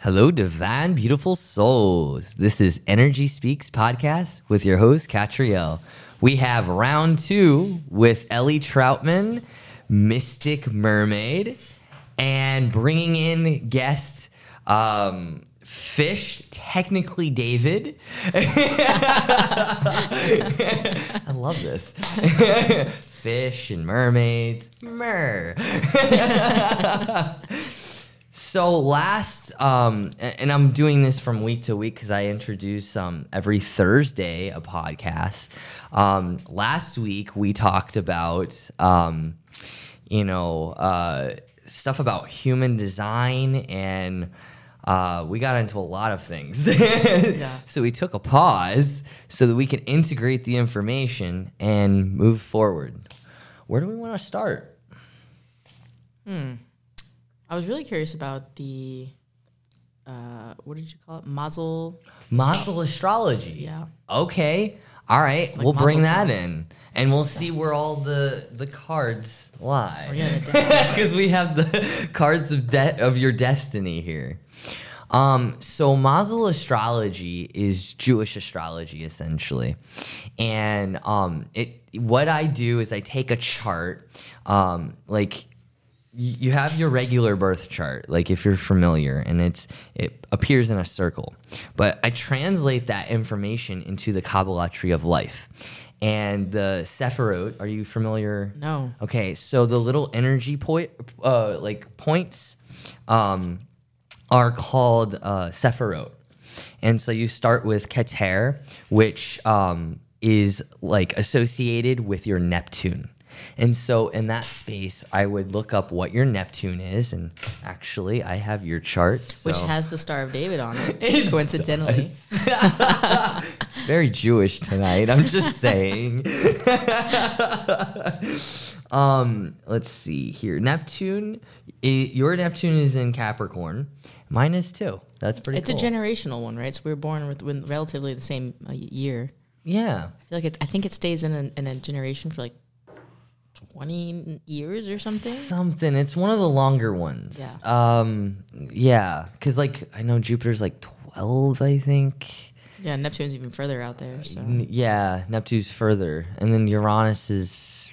Hello, divine, beautiful souls. This is Energy Speaks podcast with your host, Catriel. We have round two with Ellie Troutman, Mystic Mermaid, and bringing in guest um, Fish, technically David. I love this. Fish and mermaids. Mer. So last, um, and I'm doing this from week to week because I introduce um, every Thursday a podcast. Um, last week we talked about, um, you know, uh, stuff about human design and. Uh, we got into a lot of things. So we took a pause so that we can integrate the information and move forward. Where do we want to start? I was really curious about the uh, what did you call it? Mazel. Mazel astrology. Yeah. Okay. All right. Like we'll bring that in, and we'll see where all the the cards lie. Yeah, the destiny. Because we have the cards of de- of your destiny here. Um, so Mazel astrology is Jewish astrology essentially, and um, it what I do is I take a chart, um, like you have your regular birth chart like if you're familiar and it's it appears in a circle. But i translate that information into the kabbalah tree of life. And the sephirot are you familiar? No. okay so the little energy point uh, like points um, are called uh, sephirot. And so you start with keter which um, is like associated with your neptune and so in that space, I would look up what your Neptune is, and actually, I have your chart, Which has the Star of David on it, It coincidentally. it's very Jewish tonight. I'm just saying. um, let's see here. Neptune, i- your Neptune is in Capricorn. Mine is too. That's pretty. Cool. It's cool. a generational one, right? So we were born with, with relatively the same uh, year. Yeah. I feel like it, I think it stays in a, in a generation for like twenty years or something. Something. It's one of the longer ones. Yeah. Um. Yeah. Because like I know Jupiter's like twelve. I think. Yeah, Neptune's even further out there. So Yeah, Neptune's further, and then Uranus is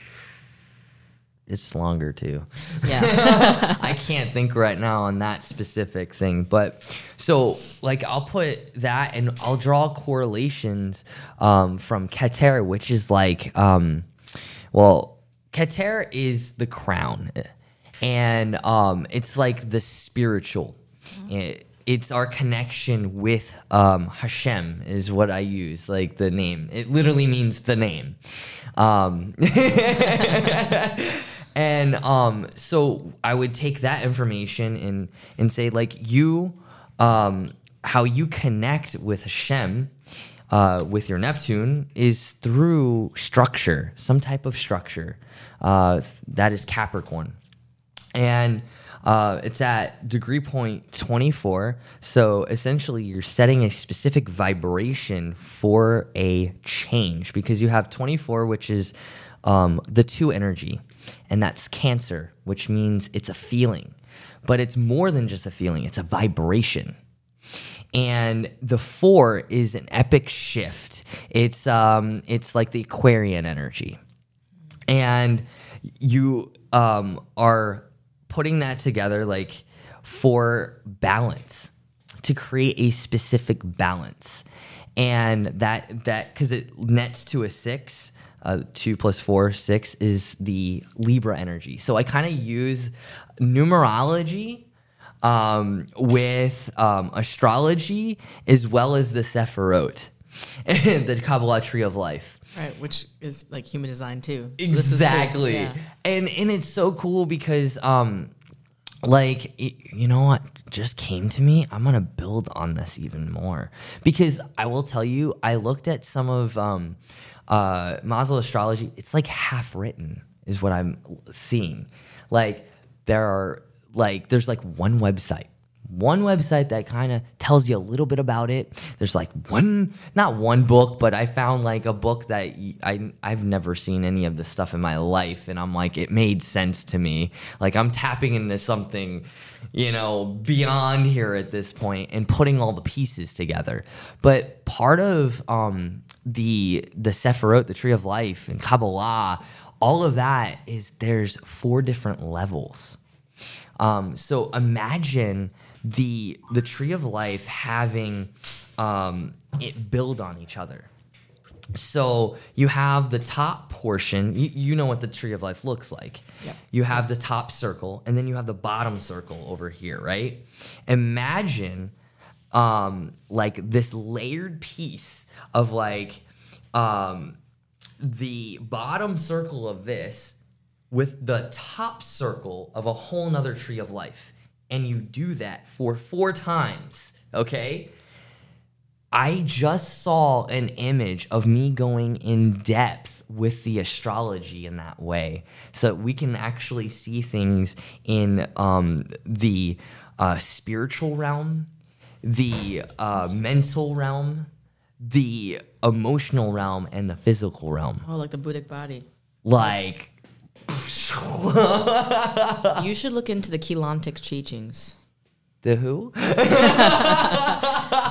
it's longer too. yeah, I can't think right now on that specific thing, but so like I'll put that and I'll draw correlations um, from Keter, which is like, um, well, Keter is the crown, and um, it's like the spiritual. It- it's our connection with um, Hashem is what I use, like the name. It literally means the name. Um, and um, so I would take that information and and say like you, um, how you connect with Hashem, uh, with your Neptune is through structure, some type of structure, uh, that is Capricorn, and. Uh, it's at degree point 24. So essentially, you're setting a specific vibration for a change because you have 24, which is um, the two energy, and that's Cancer, which means it's a feeling. But it's more than just a feeling, it's a vibration and the four is an epic shift. It's um, it's like the Aquarian energy, and you um, are putting that together like for balance to create a specific balance, and that that because it nets to a six. Uh, two plus four, six is the Libra energy. So I kind of use numerology um, with um, astrology as well as the Sephirot, and the Kabbalah tree of life. right. Which is like human design too. So cool. Exactly. Yeah. And and it's so cool because um like y- you know what just came to me i'm gonna build on this even more because i will tell you i looked at some of um uh mazel astrology it's like half written is what i'm seeing like there are like there's like one website one website that kind of tells you a little bit about it. There's like one, not one book, but I found like a book that I, I've never seen any of this stuff in my life, and I'm like, it made sense to me. Like I'm tapping into something, you know, beyond here at this point, and putting all the pieces together. But part of um, the the Sephirot, the Tree of Life, and Kabbalah, all of that is there's four different levels. Um, so imagine the the tree of life having um, it build on each other. So you have the top portion. You, you know what the tree of life looks like. Yep. You have the top circle, and then you have the bottom circle over here, right? Imagine um, like this layered piece of like um, the bottom circle of this with the top circle of a whole nother tree of life. And you do that for four times, okay? I just saw an image of me going in depth with the astrology in that way. So we can actually see things in um, the uh, spiritual realm, the uh, mental realm, the emotional realm, and the physical realm. Oh, like the Buddhic body. Like, you should look into the Keylontic teachings. the who?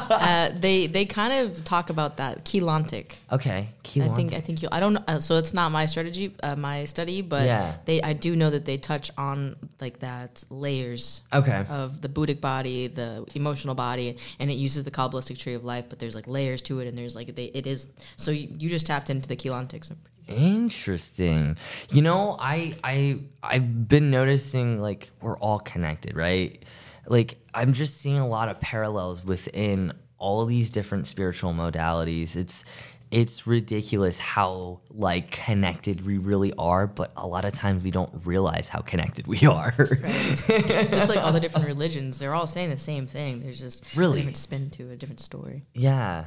Uh, they they kind of talk about that Keylontic. Okay. I think I think you. I don't know. Uh, so it's not my strategy, uh, my study, but Yeah. they. I do know that they touch on like that layers Okay. of the Buddhic body, the emotional body, and it uses the Kabbalistic tree of life. But there's like layers to it, and there's like they. It is so you, you just tapped into the Keylontics. Interesting. You know, I I I've been noticing like we're all connected, right? Like I'm just seeing a lot of parallels within all these different spiritual modalities. It's it's ridiculous how like connected we really are, but a lot of times we don't realize how connected we are. just like all the different religions, they're all saying the same thing. There's just Really? a different spin to it, a different story. Yeah.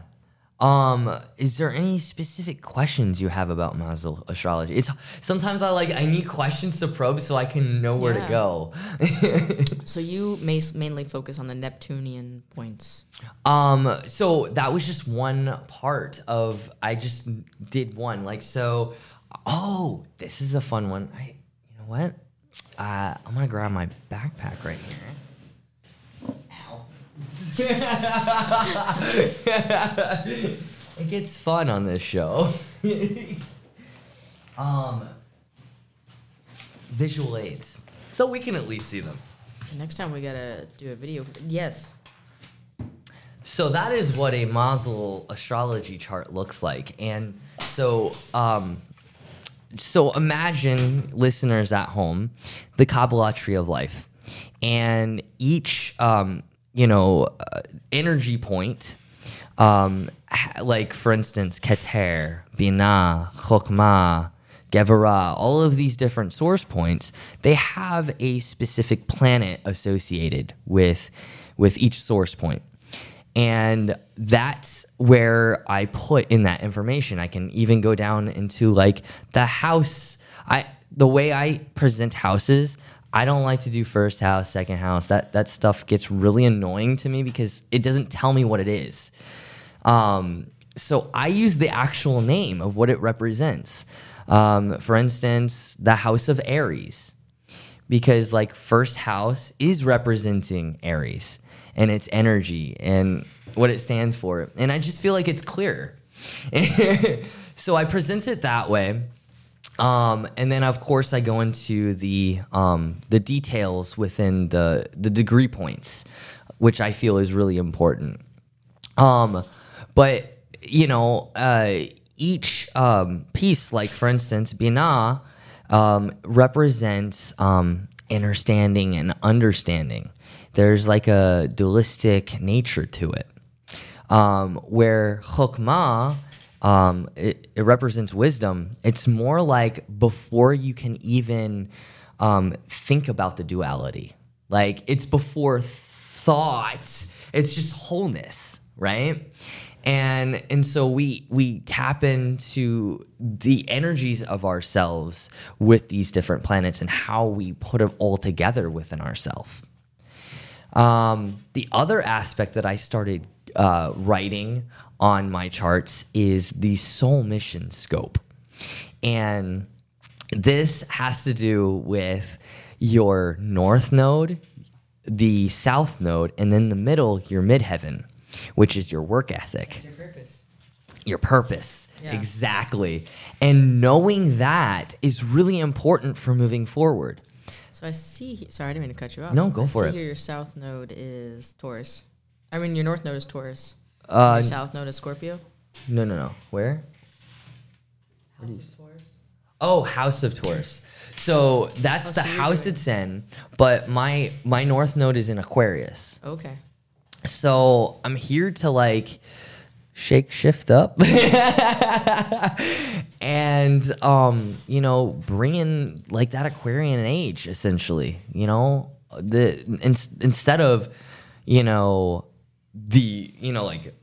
Um, is there any specific questions you have about Mazel astrology? It's sometimes I like I need questions to probe so I can know where to go. So you may mainly focus on the Neptunian points. um, so that was just one part of I just did one. Like so oh, this is a fun one. I you know what? Uh, I'm gonna grab my backpack right here. It gets fun on this show. um, visual aids, so we can at least see them. Next time we gotta do a video. Yes. So that is what a Mazel astrology chart looks like, and so um, so imagine listeners at home the Kabbalah tree of life, and each um, you know uh, energy point, um, like for instance, Keter, Binah, Chokmah, Gevurah, all of these different source points, they have a specific planet associated with with each source point. And that's where I put in that information. I can even go down into like the house. I the way I present houses, I don't like to do first house, second house. That that stuff gets really annoying to me because it doesn't tell me what it is. Um, so I use the actual name of what it represents. Um, for instance, the House of Aries, because like first house is representing Aries and its energy and what it stands for, and I just feel like it's clear. so I present it that way. Um, and then of course I go into the um, the details within the the degree points, which I feel is really important. Um, but you know, uh, each um, piece, like for instance, Binah, um, represents um, understanding and understanding. There's like a dualistic nature to it, where Chokmah, um, it, it represents wisdom. It's more like before you can even um, think about the duality. Like it's before thought. It's just wholeness, right? And and so we we tap into the energies of ourselves with these different planets and how we put it all together within ourselves. Um, the other aspect that I started uh, writing on my charts is the soul mission scope. And this has to do with your north node, the south node, and then the middle, your midheaven, which is your work ethic Your purpose. your purpose. Yeah. Exactly. And knowing that is really important for moving forward. So I see. Sorry, I didn't mean to cut you off. No, go I for see it. Here, your south node is Taurus. I mean, your north node is Taurus. Uh, your south node is Scorpio. no, no, no. Where? House of Taurus. Oh, House of Taurus. So that's Oh, the so house doing- it's in, but my my north node is in Aquarius. Okay. So I'm here to like shake shift up and um you know bring in like that aquarian age essentially you know the in, instead of you know the you know like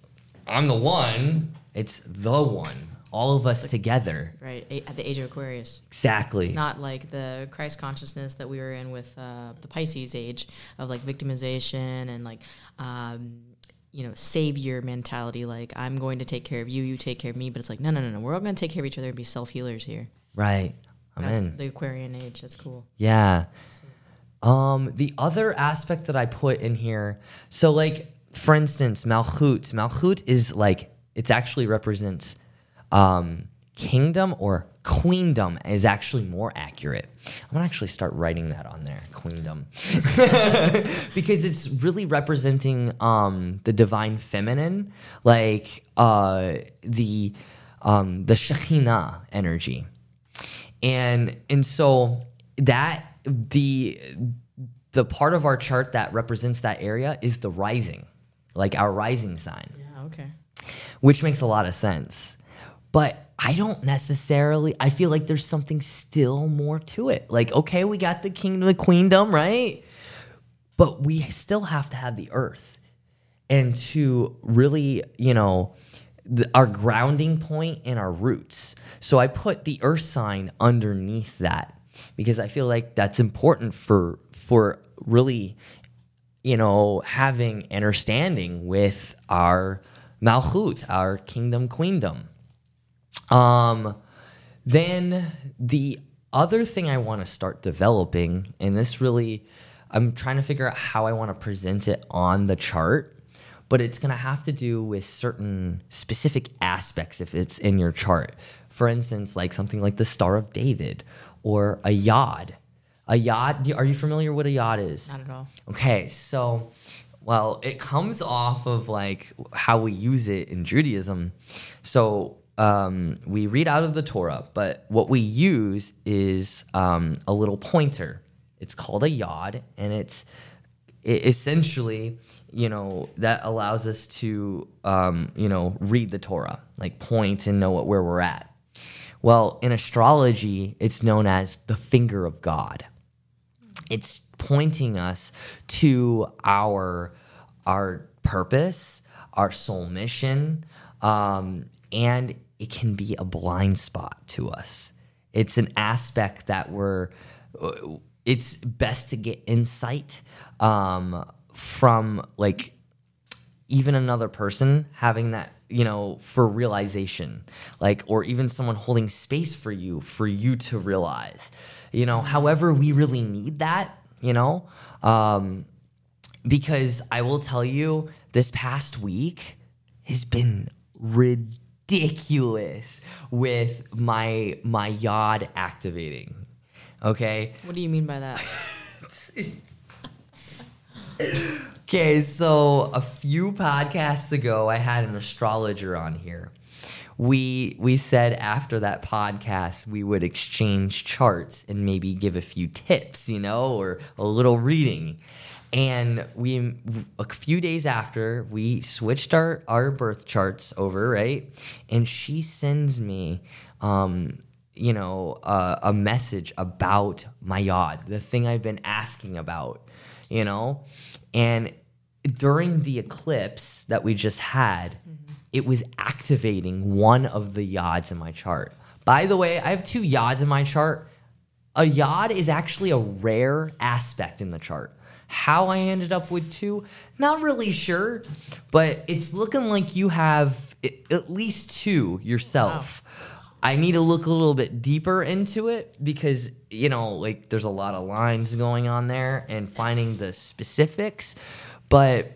i'm the one it's the one all of us together Right. A- at the age of Aquarius. exactly Not like the Christ consciousness that we were in with uh, the Pisces age of like victimization and like, um, you know, savior mentality. Like, I'm going to take care of you, you take care of me. But it's like, no, no, no, no. We're all going to take care of each other and be self healers here. right i'm That's in the Aquarian age. That's cool. Yeah. Um, the other aspect that I put in here, so like for instance, Malchut. Malchut is like it's actually represents um, kingdom or queendom is actually more accurate. I'm gonna actually start writing that on there, queendom, because it's really representing um, the divine feminine, like uh, the um, the Shekhinah energy and and so that the the part of our chart that represents that area is the rising like our rising sign. Yeah. Okay. which makes a lot of sense. But i don't necessarily i feel like there's something still more to it. Like okay we got the kingdom the queendom right? But we still have to have the earth. And to really you know the, our grounding point and our roots. So i put the earth sign underneath that because i feel like that's important for for really you know having understanding with our malchut our kingdom queendom um, then the other thing I want to start developing, and this really, I'm trying to figure out how I want to present it on the chart, but it's going to have to do with certain specific aspects if it's in your chart. For instance, like something like the Star of David or a yod. A yod, are you familiar what a yod is? Not at all. Okay, so well, it comes off of like how we use it in Judaism. So um, we read out of the Torah, but what we use is um, a little pointer. It's called a yod, and it's it essentially, you know, that allows us to, um, you know, read the Torah, like point and know what, where we're at. Well, in astrology, it's known as the finger of God it's pointing us to our our purpose, our soul mission, um, and it can be a blind spot to us. It's an aspect that we're. It's best to get insight um, from like even another person having that you know for realization like or even someone holding space for you for you to realize you know however we really need that you know um because i will tell you this past week has been ridiculous with my my yod activating okay What do you mean by that? Okay, so a few podcasts ago, I had an astrologer on here. We we said after that podcast we would exchange charts and maybe give a few tips, you know, or a little reading. And we a few days after we switched our our birth charts over, right? And she sends me um you know, uh, a message about my yod, the thing I've been asking about, you know? And during the eclipse that we just had, mm-hmm. it was activating one of the yods in my chart. By the way, I have two yods in my chart. A yod is actually a rare aspect in the chart. How I ended up with two, not really sure, but it's looking like you have at least two yourself. I need to look a little bit deeper into it because, you know, like there's a lot of lines going on there and finding the specifics. But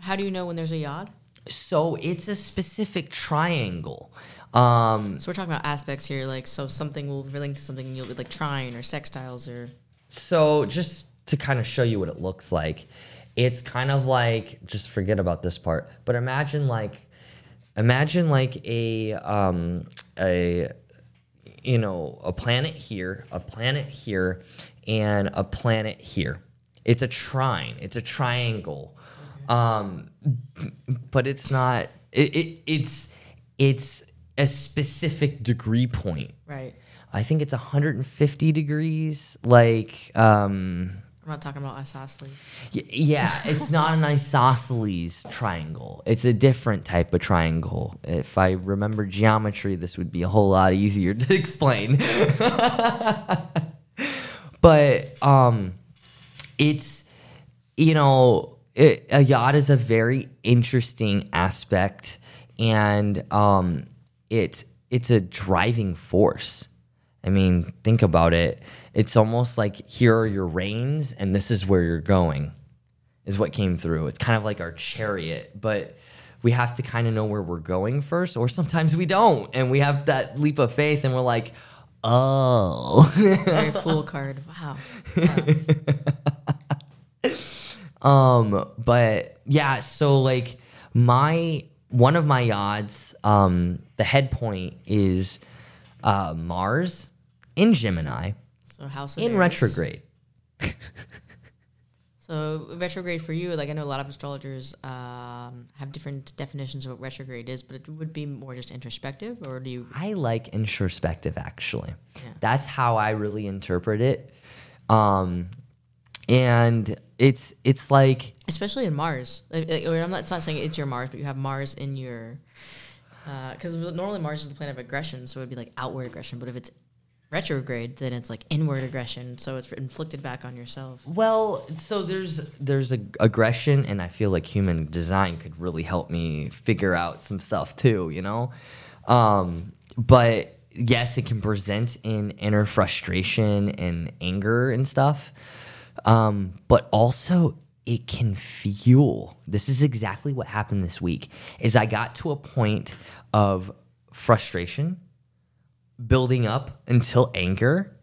How do you know when there's a yod? so it's a specific triangle. Um, So we're talking about aspects here, like so something will relate to something you'll be like trine or sextiles or So just to kind of show you what it looks like, it's kind of like just forget about this part, but imagine like imagine like a um a you know, a planet here, a planet here, and a planet here. It's a trine, it's a triangle. Um but it's not it, it it's it's a specific degree point. right. I think it's 150 degrees. Like, um, I'm not talking about isosceles. y- yeah, it's not an isosceles triangle. It's a different type of triangle. If I remember geometry, this would be a whole lot easier to explain. but um, it's you know it, a yod is a very interesting aspect, and um, it's it's a driving force. I mean, think about it. It's almost like here are your reins, and this is where you're going, is what came through. It's kind of like our chariot, but we have to kind of know where we're going first, or sometimes we don't, and we have that leap of faith, and we're like, oh. Very fool card. Wow. Um, but yeah, so like my one of my yods, um, the head point is uh Mars in Gemini So house of in Aries. retrograde. So retrograde for you, like I know a lot of astrologers um, have different definitions of what retrograde is, but it would be more just introspective, or do you? I like introspective actually. Yeah. That's how I really interpret it. Um and it's it's like especially in Mars. Like, like, I'm not, it's not saying it's your Mars, but you have Mars in your. Because normally Mars is the planet of aggression, so it would be like outward aggression. But if it's retrograde, then it's like inward aggression, so it's inflicted back on yourself. Well, so there's there's a aggression, and I feel like human design could really help me figure out some stuff too. You know, um, but yes, it can present in inner frustration and anger and stuff, um, but also it can fuel. This is exactly what happened this week. Is I got to a point of frustration building up until anger.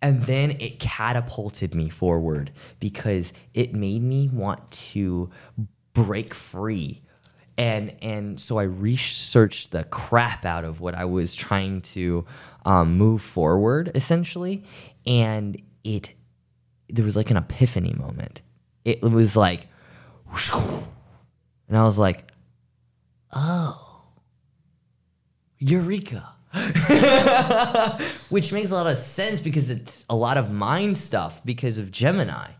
And then it catapulted me forward because it made me want to break free. And and so i researched the crap out of what i was trying to um, move forward essentially. And it there was like an epiphany moment. It was like and i was like oh eureka which makes a lot of sense because it's a lot of mind stuff because of Gemini.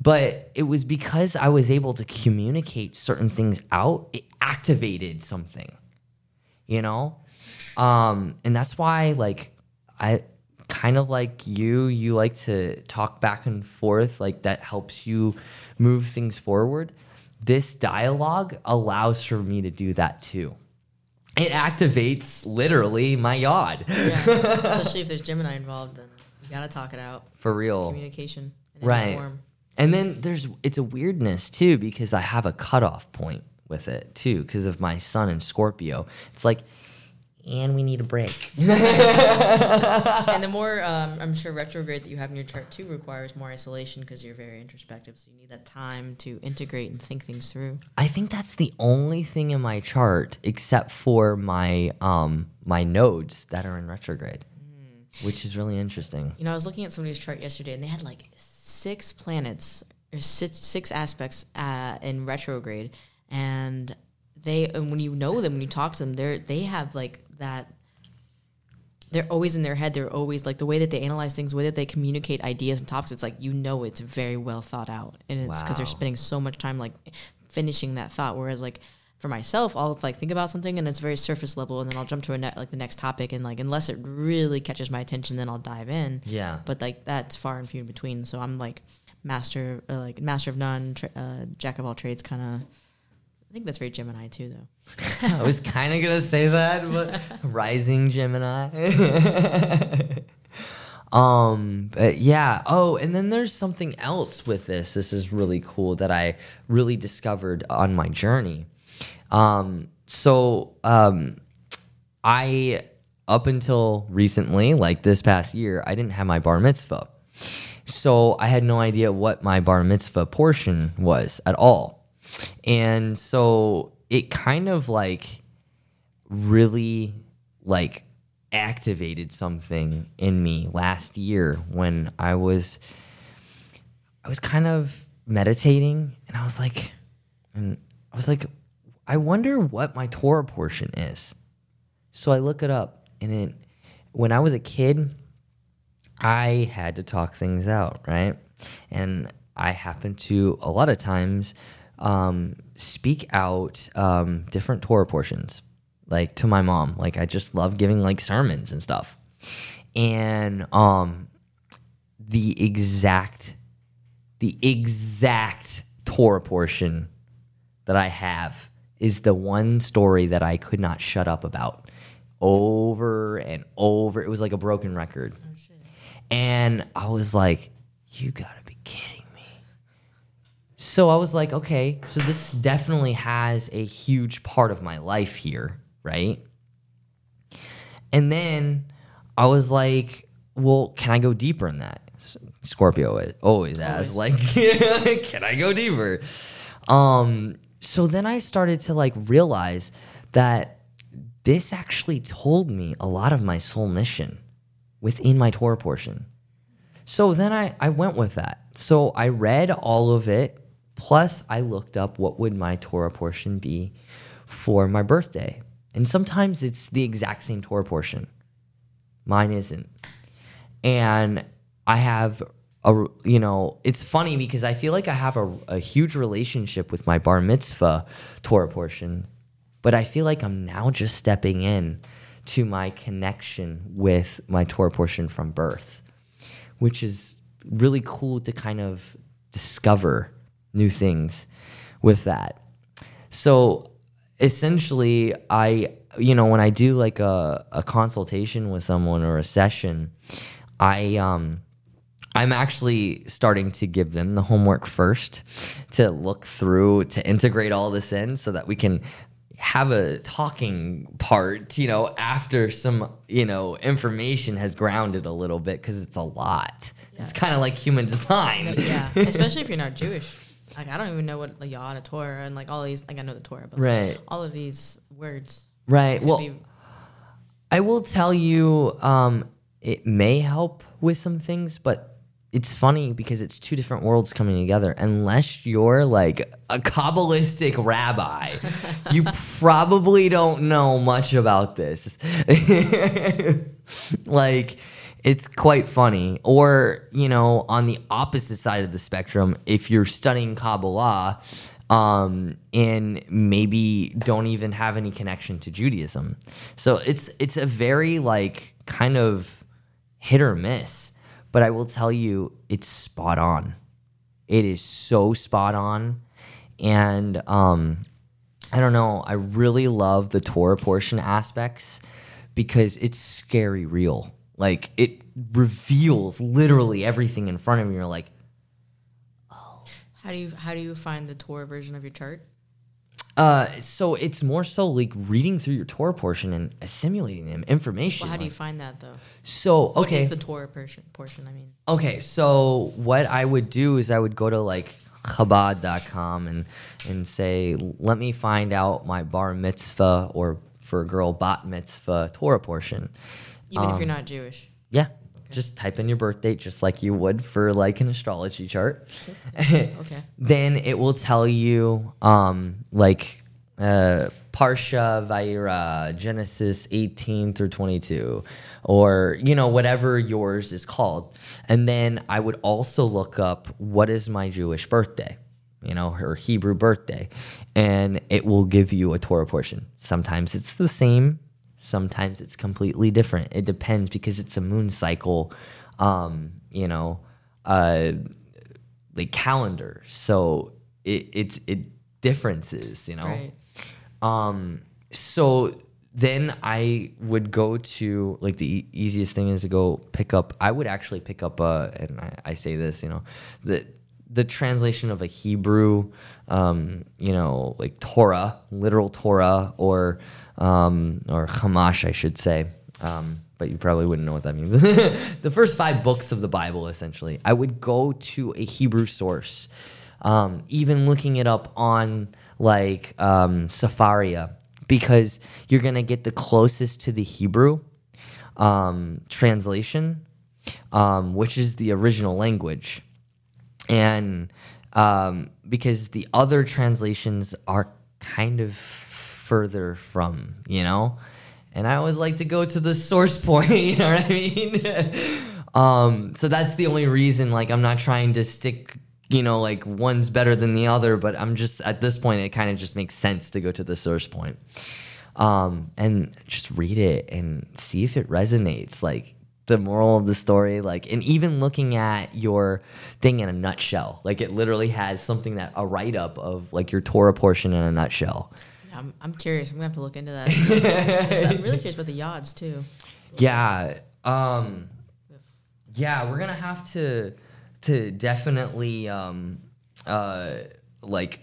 But it was because I was able to communicate certain things out, it activated something, you know? Um, and that's why, like, I kind of like you, you like to talk back and forth, like, that helps you move things forward. This dialogue allows for me to do that too it activates literally my yod. Yeah, especially if there's Gemini involved, then you gotta talk it out. for real. Communication in right. form. and then there's it's a weirdness too because i have a cutoff point with it too because of my sun in scorpio. It's like and we need a break and the more um, I'm sure retrograde that you have in your chart too requires more isolation because you're very introspective. So you need that time to integrate and think things through. i think that's the only thing in my chart except for my um my nodes that are in retrograde which is really interesting You know, I was looking at somebody's chart yesterday, and they had like six planets or six, six aspects uh, in retrograde, and they and when you know them, when you talk to them, they're they have like that. They're always in their head. They're always like the way that they analyze things, the way that they communicate ideas and topics. It's like you know it's very well thought out, and it's because they're spending so much time like finishing that thought. Whereas like for myself, I'll like think about something and it's very surface level, and then I'll jump to a ne- like the next topic, and like unless it really catches my attention, then I'll dive in yeah but like that's far and few in between. So I'm like master, uh, like master of none, tra- uh, jack of all trades kind of. I think that's very Gemini too, though. I was kind of gonna say that, but rising Gemini. um, but yeah. Oh, and then there's something else with this. This is really cool that I really discovered on my journey. Um, so um, I up until recently, like this past year, I didn't have my bar mitzvah. So I had no idea what my bar mitzvah portion was at all. And so it kind of like really like activated something in me last year when I was I was kind of meditating and I was like and I was like I wonder what my Torah portion is. So I look it up and it when I was a kid I had to talk things out, right? And I happen to a lot of times um, speak out um, different Torah portions, like to my mom. Like I just love giving like sermons and stuff. And um, the exact, the exact Torah portion that I have is the one story that I could not shut up about over and over. It was like a broken record. And I was like, you gotta be kidding. So I was like, okay, so this definitely has a huge part of my life here, right? And then I was like, well, can I go deeper in that? Scorpio always asks, like, can I go deeper? Um, so then I started to like realize that this actually told me a lot of my soul mission within my Torah portion. So then I, I went with that. So I read all of it, plus I looked up what would my Torah portion be for my birthday. And sometimes it's the exact same Torah portion. Mine isn't. And I have a, you know, it's funny because I feel like I have a, a huge relationship with my bar mitzvah Torah portion, but I feel like I'm now just stepping in to my connection with my Torah portion from birth, which is really cool to kind of discover new things with that. So essentially, I, you know, when I do like a, a consultation with someone or a session, I, um, I'm actually starting to give them the homework first to look through, to integrate all this in so that we can have a talking part, you know, after some, you know, information has grounded a little bit because it's a lot. Yeah, it's kind of like human design. yeah, especially if you're not Jewish. Like I don't even know what like Yad, Torah, and like all these. Like I know the Torah, but right, all of these words. Right. Well, be... I will tell you, um, it may help with some things, but it's funny because it's two different worlds coming together. Unless you're like a Kabbalistic rabbi, you probably don't know much about this. like, it's quite funny. Or, you know, on the opposite side of the spectrum, if you're studying Kabbalah, um, and maybe don't even have any connection to Judaism. So it's it's a very like kind of hit or miss but I will tell you, it's spot on. It is so spot on. And um, I don't know, I really love the Torah portion aspects because it's scary real. Like it reveals literally everything in front of you. You're like, oh. How do you how do you find the Torah version of your chart? Uh, so it's more so like reading through your Torah portion and assimilating them information. Well, how do you find that though? So okay, what is the Torah portion? Portion, I mean. Okay, so what I would do is I would go to like Chabad.com and and say, let me find out my bar mitzvah or for a girl bat mitzvah Torah portion. Even um, if you're um, not Jewish. Yeah, just type in your birth date just like you would for like an astrology chart. okay. then it will tell you um, like uh, Parsha, Vayera, Genesis 18 through 22, or you know whatever yours is called. And then I would also look up what is my Jewish birthday, you know, her Hebrew birthday, and it will give you a Torah portion. Sometimes it's the same Sometimes it's completely different. It depends because it's a moon cycle, um, you know, uh, like calendar. So it it it differences, you know. Right. Um, so then I would go to like the e- easiest thing is to go pick up. I would actually pick up a, and I, I say this, you know, the the translation of a Hebrew, um, you know, like Torah, literal Torah, or um, or Chumash, I should say. Um, but you probably wouldn't know what that means. the first five books of the Bible, essentially. I would go to a Hebrew source, um, even looking it up on like um, Sefaria, because you're to get the closest to the Hebrew um, translation, um, which is the original language. And um, because the other translations are kind of further from, you know? And I always like to go to the source point, you know what I mean? um, so that's the only reason, like, I'm not trying to stick, you know, like one's better than the other, but I'm just, at this point, it kind of just makes sense to go to the source point. Um, and just read it and see if it resonates. Like, the moral of the story like and even looking at your thing in a nutshell like it literally has something that a write-up of like your torah portion in a nutshell Yeah, I'm, I'm curious. I'm gonna have to look into that. I'm really curious about the yods too. yeah um yeah we're gonna have to to definitely um uh like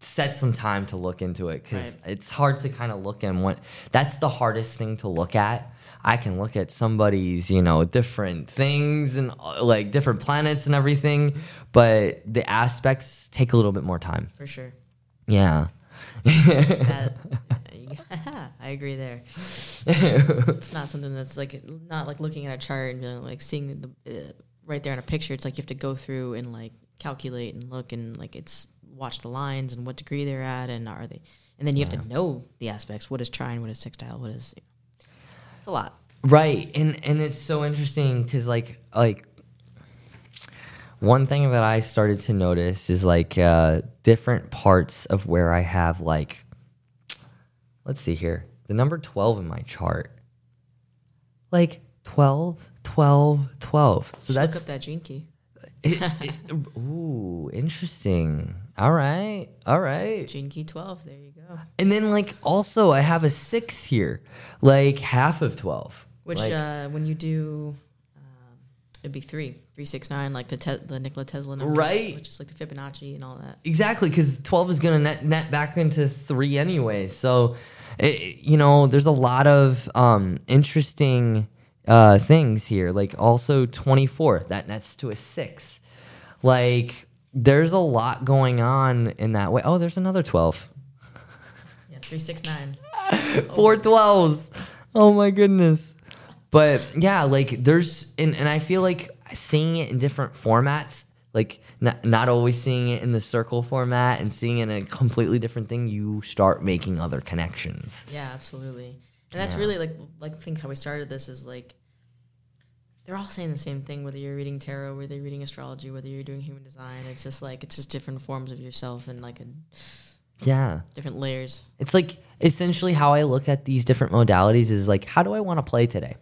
set some time to look into it because Right. it's hard to kind of look and what that's the hardest thing to look at i can look at somebody's you know different things and uh, like different planets and everything but the aspects take a little bit more time For sure. yeah That, I agree there. It's not something that's like not like looking at a chart and being like seeing the uh, right there in a picture. It's like you have to go through and like calculate and look and like it's watch the lines and what degree they're at and are they and then you have to know the aspects. What is trine? What is sextile? What is it's a lot. Right, and and it's so interesting because like like one thing that I started to notice is like uh, different parts of where I have like let's see here the number 12 in my chart like 12 12 12 so Look that's up that gene key. It, it- ooh interesting all right all right key twelve. There you go. and then like also I have a 6 here like half of 12 Which Like- uh, when you do, um, it'd be three, three, six, nine, like the te- the Nikola Tesla numbers, Right. Which is like the Fibonacci and all that. Exactly, because 12 is going to net, net back into three anyway. So, it, you know, there's a lot of um, interesting uh, things here. Like also 24, that nets to a six. Like, there's a lot going on in that way. Oh, there's another 12. Yeah, three, six, nine. Four 12s. Oh my goodness. But yeah, like there's, and, and I feel like seeing it in different formats, like not, not always seeing it in the circle format and seeing it in a completely different thing, you start making other connections. Yeah, absolutely. And that's Yeah. really like like think how we started this is like they're all saying the same thing. Whether you're reading tarot, whether you're reading astrology, whether you're doing human design, it's just like it's just different forms of yourself and like a, Yeah. different layers. It's like essentially how I look at these different modalities is like, how do I want to play today?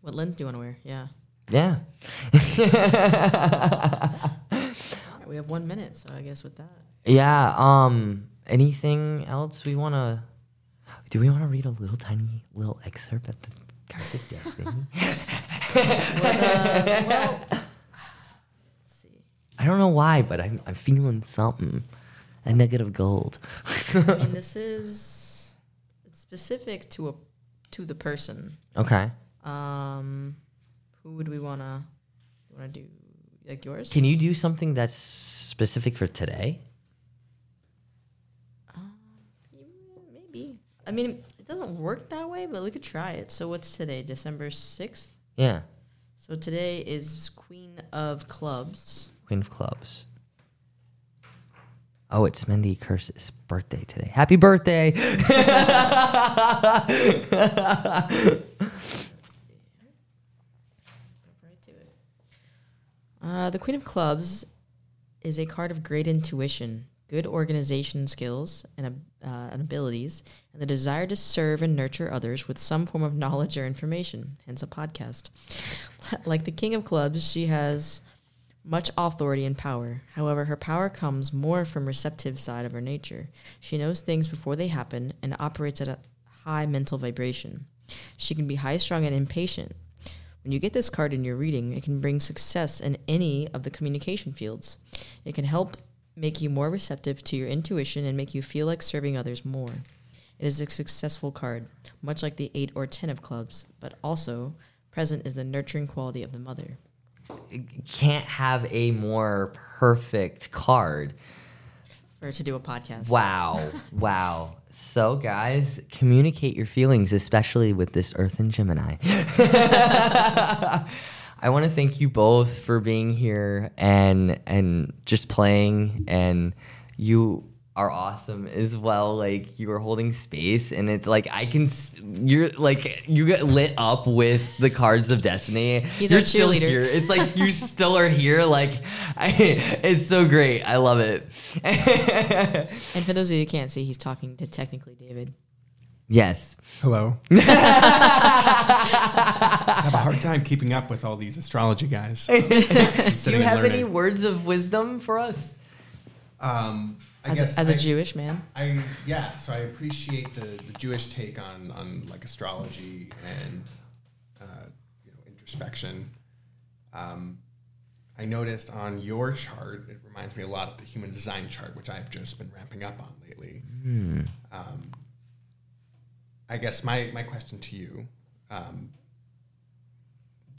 What lens do you want to wear? Yeah. Yeah. Yeah, we have one minute, so I guess with that. yeah. Um, anything else we want to, do we want to read a little tiny little excerpt at the Card of Destiny? What, uh, well, let's see. I don't know why, but I'm, I'm feeling something. A negative gold. I mean, this is specific to a to the person. okay. Um, who would we wanna wanna do like yours? Can you do something that's specific for today? Maybe. I mean, it doesn't work that way, but we could try it. So what's today? December sixth. Yeah. So today is Queen of Clubs. Queen of Clubs. Oh, it's Mendy Curse's birthday today. Happy birthday! Right to it. Uh, the Queen of Clubs is a card of great intuition, good organization skills and, uh, and abilities, and the desire to serve and nurture others with some form of knowledge or information, hence a podcast. like the King of Clubs, she has much authority and power. However, her power comes more from receptive side of her nature. She knows things before they happen and operates at a high mental vibration. She can be high strung and impatient. When you get this card in your reading, it can bring success in any of the communication fields. It can help make you more receptive to your intuition and make you feel like serving others more. It is a successful card, much like the 8 or 10 of clubs, but also present is the nurturing quality of the mother. Can't have a more perfect card. For to do a podcast. Wow. wow. So, guys, communicate your feelings, especially with this Earth and Gemini. I want to thank you both for being here and and just playing and you are awesome as well like you are holding space and it's like I can you're like you get lit up with the cards of destiny. He's you're our still here. It's like you still are here like I, it's so great. I love it. And for those of you who can't see, he's talking to technically David. Hello. I have a hard time keeping up with all these astrology guys. Do you Sitting and have any learning. words of wisdom for us? Um, I As, guess a, as a I- Jewish man. I yeah, so I appreciate the, the Jewish take on on like astrology and uh, you know introspection. Um, I noticed on your chart, it reminds me a lot of the human design chart, which I've just been ramping up on lately. Um, I guess my my question to you, um,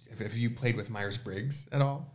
have, have you played with Myers Briggs at all?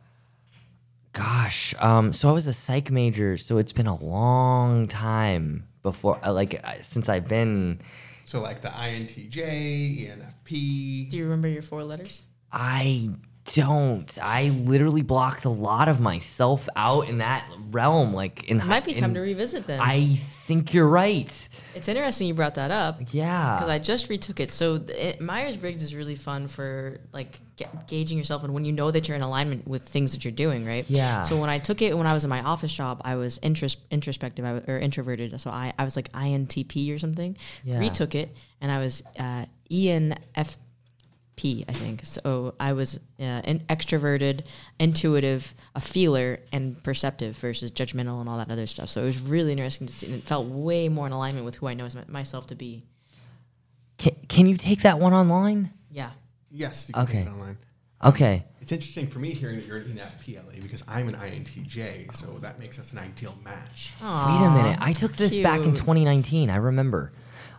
Gosh, um, so I was a psych major, so it's been a long time before, uh, like, uh, since I've been. So like the INTJ, ENFP. Do you remember your four letters? I don't. I literally blocked a lot of myself out in that realm. Like, in It might be time in- to revisit then. I think you're right. it's interesting you brought that up. Yeah. because I just retook it. So Myers Briggs is really fun for like ga- gauging yourself and when you know that you're in alignment with things that you're doing, right? Yeah. So when I took it when I was in my office job, I was intros- introspective I w- or introverted. So I, I was like INTP or something. Yeah. Retook it and I was uh, ENFP, I think. So I was uh, an extroverted, intuitive, a feeler, and perceptive versus judgmental and all that other stuff. So it was really interesting to see, and it felt way more in alignment with who I know as my- myself to be. Can, can you take that one online? Yeah. Yes, you can Okay. take it online. Okay. It's interesting for me hearing that you're an ENFP, LA, because I'm an INTJ, so that makes us an ideal match. Wait a minute. I took this back in 2019. I remember.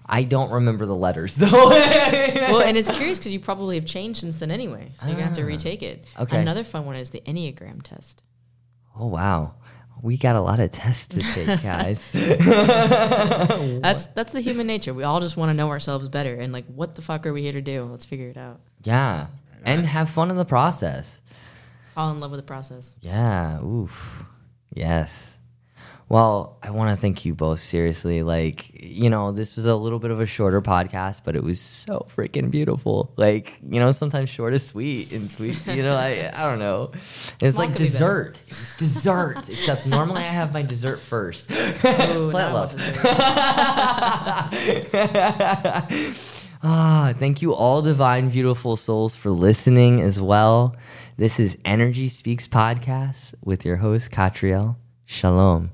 I don't remember the letters, though. well, and it's curious because you probably have changed since then anyway. So you're gonna have to ah, retake it. okay. Another fun one is the Enneagram test. oh, wow. We got a lot of tests to take, guys. That's that's the human nature. We all just want to know ourselves better and like, what the fuck are we here to do? Let's figure it out. yeah. And have fun in the process. Fall in love with the process. Yeah. Oof. Yes. Well, I want to thank you both seriously. Like, you know, this was a little bit of a shorter podcast, but it was so freaking beautiful. Like, you know, sometimes short is sweet and sweet. You know, I I don't know. It's Small like could be dessert. It's dessert. Except normally I have my dessert first. Ooh, Plant now I want love. dessert. Ah, thank you all divine beautiful souls for listening as well. This is Energy Speaks podcast with your host Catriel. Shalom.